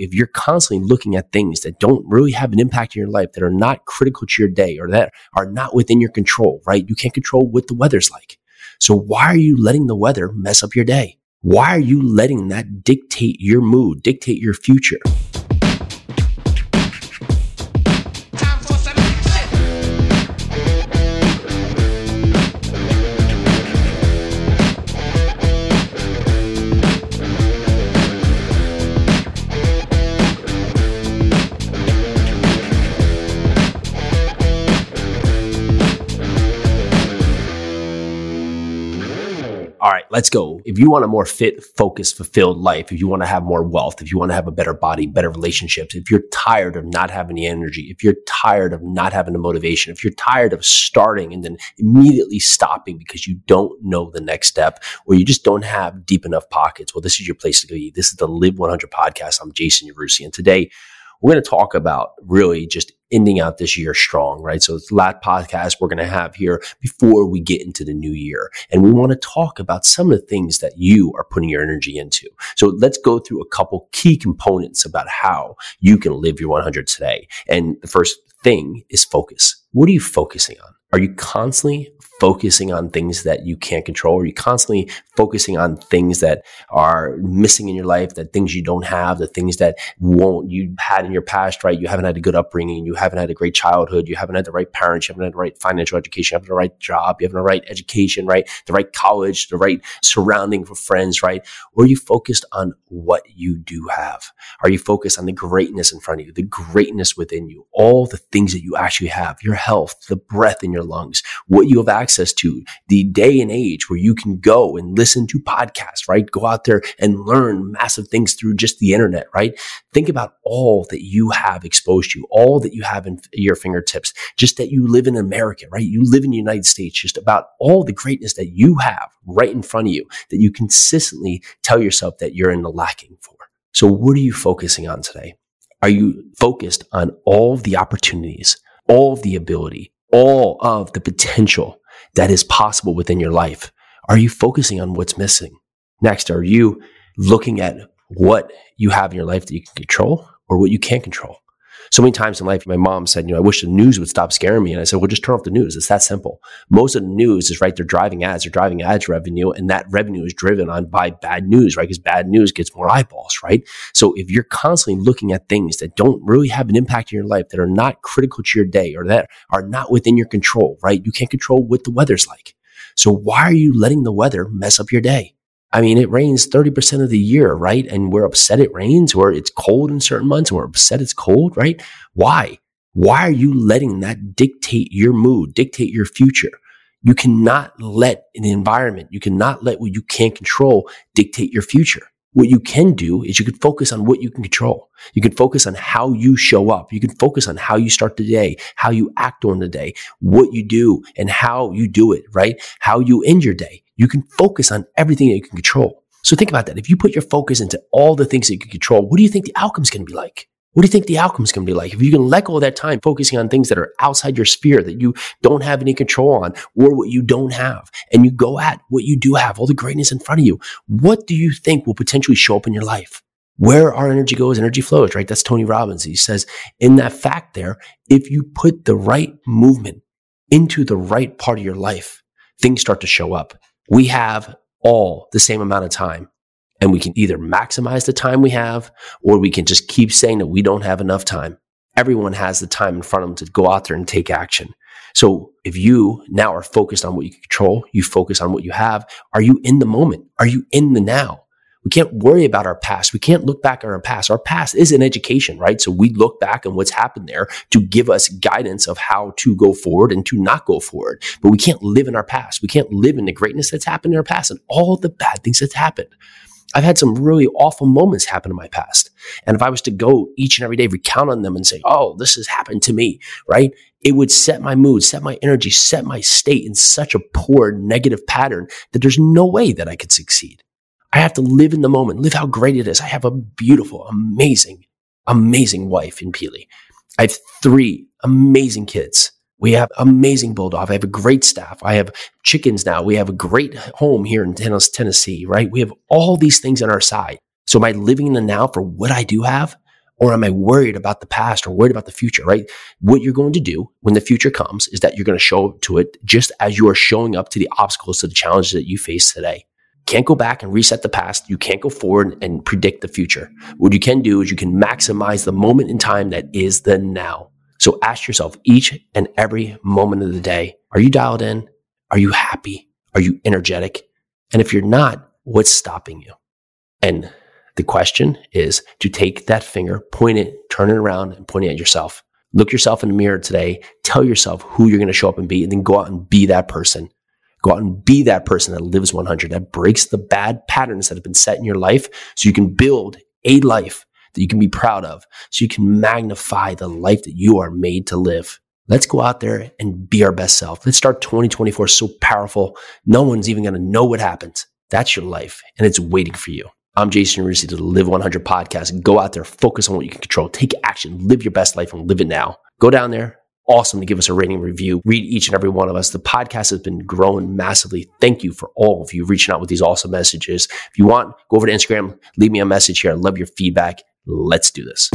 if you're constantly looking at things that don't really have an impact in your life, that are not critical to your day or that are not within your control, right? You can't control what the weather's like. So why are you letting the weather mess up your day? Why are you letting that dictate your mood, dictate your future? All right, let's go. If you want a more fit, focused, fulfilled life, if you want to have more wealth, if you want to have a better body, better relationships, if you're tired of not having the energy, if you're tired of not having the motivation, if you're tired of starting and then immediately stopping because you don't know the next step or you just don't have deep enough pockets, well, this is your place to be. This is the Live 100 podcast. I'm Jason Yarusi. And today we're going to talk about really just ending out this year strong, right? So it's last podcast we're going to have here before we get into the new year. And we want to talk about some of the things that you are putting your energy into. So let's go through a couple key components about how you can live your 100 today. And the first thing is focus. What are you focusing on? Are you constantly focusing on things that you can't control? Are you constantly focusing on things that are missing in your life, that things you don't have, the things that won't you had in your past, right? You haven't had a good upbringing, you haven't had a great childhood, you haven't had the right parents, you haven't had the right financial education, you haven't had the right job, you haven't had the right education, right? The right college, the right surrounding for friends, right? Or are you focused on what you do have? Are you focused on the greatness in front of you, the greatness within you, all the things that you actually have, your health, the breath in your lungs, what you have access to, the day and age where you can go and listen to podcasts, right? Go out there and learn massive things through just the internet, right? Think about all that you have exposed to, all that you have in your fingertips, just that you live in America, right? You live in the United States, just about all the greatness that you have right in front of you that you consistently tell yourself that you're in the lacking for. So what are you focusing on today? Are you focused on all the opportunities, all the ability, all of the potential that is possible within your life? Are you focusing on what's missing? Next, are you looking at what you have in your life that you can control or what you can't control? So many times in life, my mom said, you know, I wish the news would stop scaring me. And I said, well, just turn off the news. It's that simple. Most of the news is right. They're driving ads. They're driving ads revenue. And that revenue is driven on by bad news, right? Because bad news gets more eyeballs, right? So if you're constantly looking at things that don't really have an impact in your life, that are not critical to your day or that are not within your control, right? You can't control what the weather's like. So why are you letting the weather mess up your day? I mean, it rains 30% of the year, right? And we're upset it rains or it's cold in certain months we're upset it's cold, right? Why? Why are you letting that dictate your mood, dictate your future? You cannot let an environment, you cannot let what you can't control dictate your future. What you can do is you can focus on what you can control. You can focus on how you show up. You can focus on how you start the day, how you act on the day, what you do and how you do it, right? How you end your day. You can focus on everything that you can control. So think about that. If you put your focus into all the things that you can control, what do you think the outcome is going to be like? What do you think the outcome is going to be like? If you can let go of that time focusing on things that are outside your sphere that you don't have any control on or what you don't have, and you go at what you do have, all the greatness in front of you, what do you think will potentially show up in your life? Where our energy goes, energy flows, right? That's Tony Robbins. He says in that fact there, if you put the right movement into the right part of your life, things start to show up we have all the same amount of time. And we can either maximize the time we have, or we can just keep saying that we don't have enough time. Everyone has the time in front of them to go out there and take action. So if you now are focused on what you control, you focus on what you have, are you in the moment? Are you in the now? We can't worry about our past. We can't look back on our past. Our past is an education, right? So we look back on what's happened there to give us guidance of how to go forward and to not go forward. But we can't live in our past. We can't live in the greatness that's happened in our past and all the bad things that's happened. I've had some really awful moments happen in my past. And if I was to go each and every day, recount on them and say, Oh, this has happened to me, right? It would set my mood, set my energy, set my state in such a poor negative pattern that there's no way that I could succeed. I have to live in the moment, live how great it is. I have a beautiful, amazing, amazing wife in Pili. I have three amazing kids. We have amazing bulldog. I have a great staff. I have chickens now. We have a great home here in Tennessee, right? We have all these things on our side. So am I living in the now for what I do have? Or am I worried about the past or worried about the future, right? What you're going to do when the future comes is that you're going to show up to it just as you are showing up to the obstacles, to the challenges that you face today. Can't go back and reset the past. You can't go forward and predict the future. What you can do is you can maximize the moment in time that is the now. So ask yourself each and every moment of the day, are you dialed in? Are you happy? Are you energetic? And if you're not, what's stopping you? And the question is to take that finger, point it, turn it around, and point it at yourself. Look yourself in the mirror today. Tell yourself who you're going to show up and be, and then go out and be that person. Go out and be that person that lives 100, that breaks the bad patterns that have been set in your life so you can build a life that you can be proud of, so you can magnify the life that you are made to live. Let's go out there and be our best self. Let's start 2024 so powerful. No one's even going to know what happens. That's your life and it's waiting for you. I'm Jason Yarusi to the Live 100 podcast. Go out there, focus on what you can control, take action, live your best life and live it now. Go down there. Awesome to give us a rating review. Read each and every one of us. The podcast has been growing massively. Thank you for all of you reaching out with these awesome messages. If you want, go over to Instagram, leave me a message here. I love your feedback. Let's do this.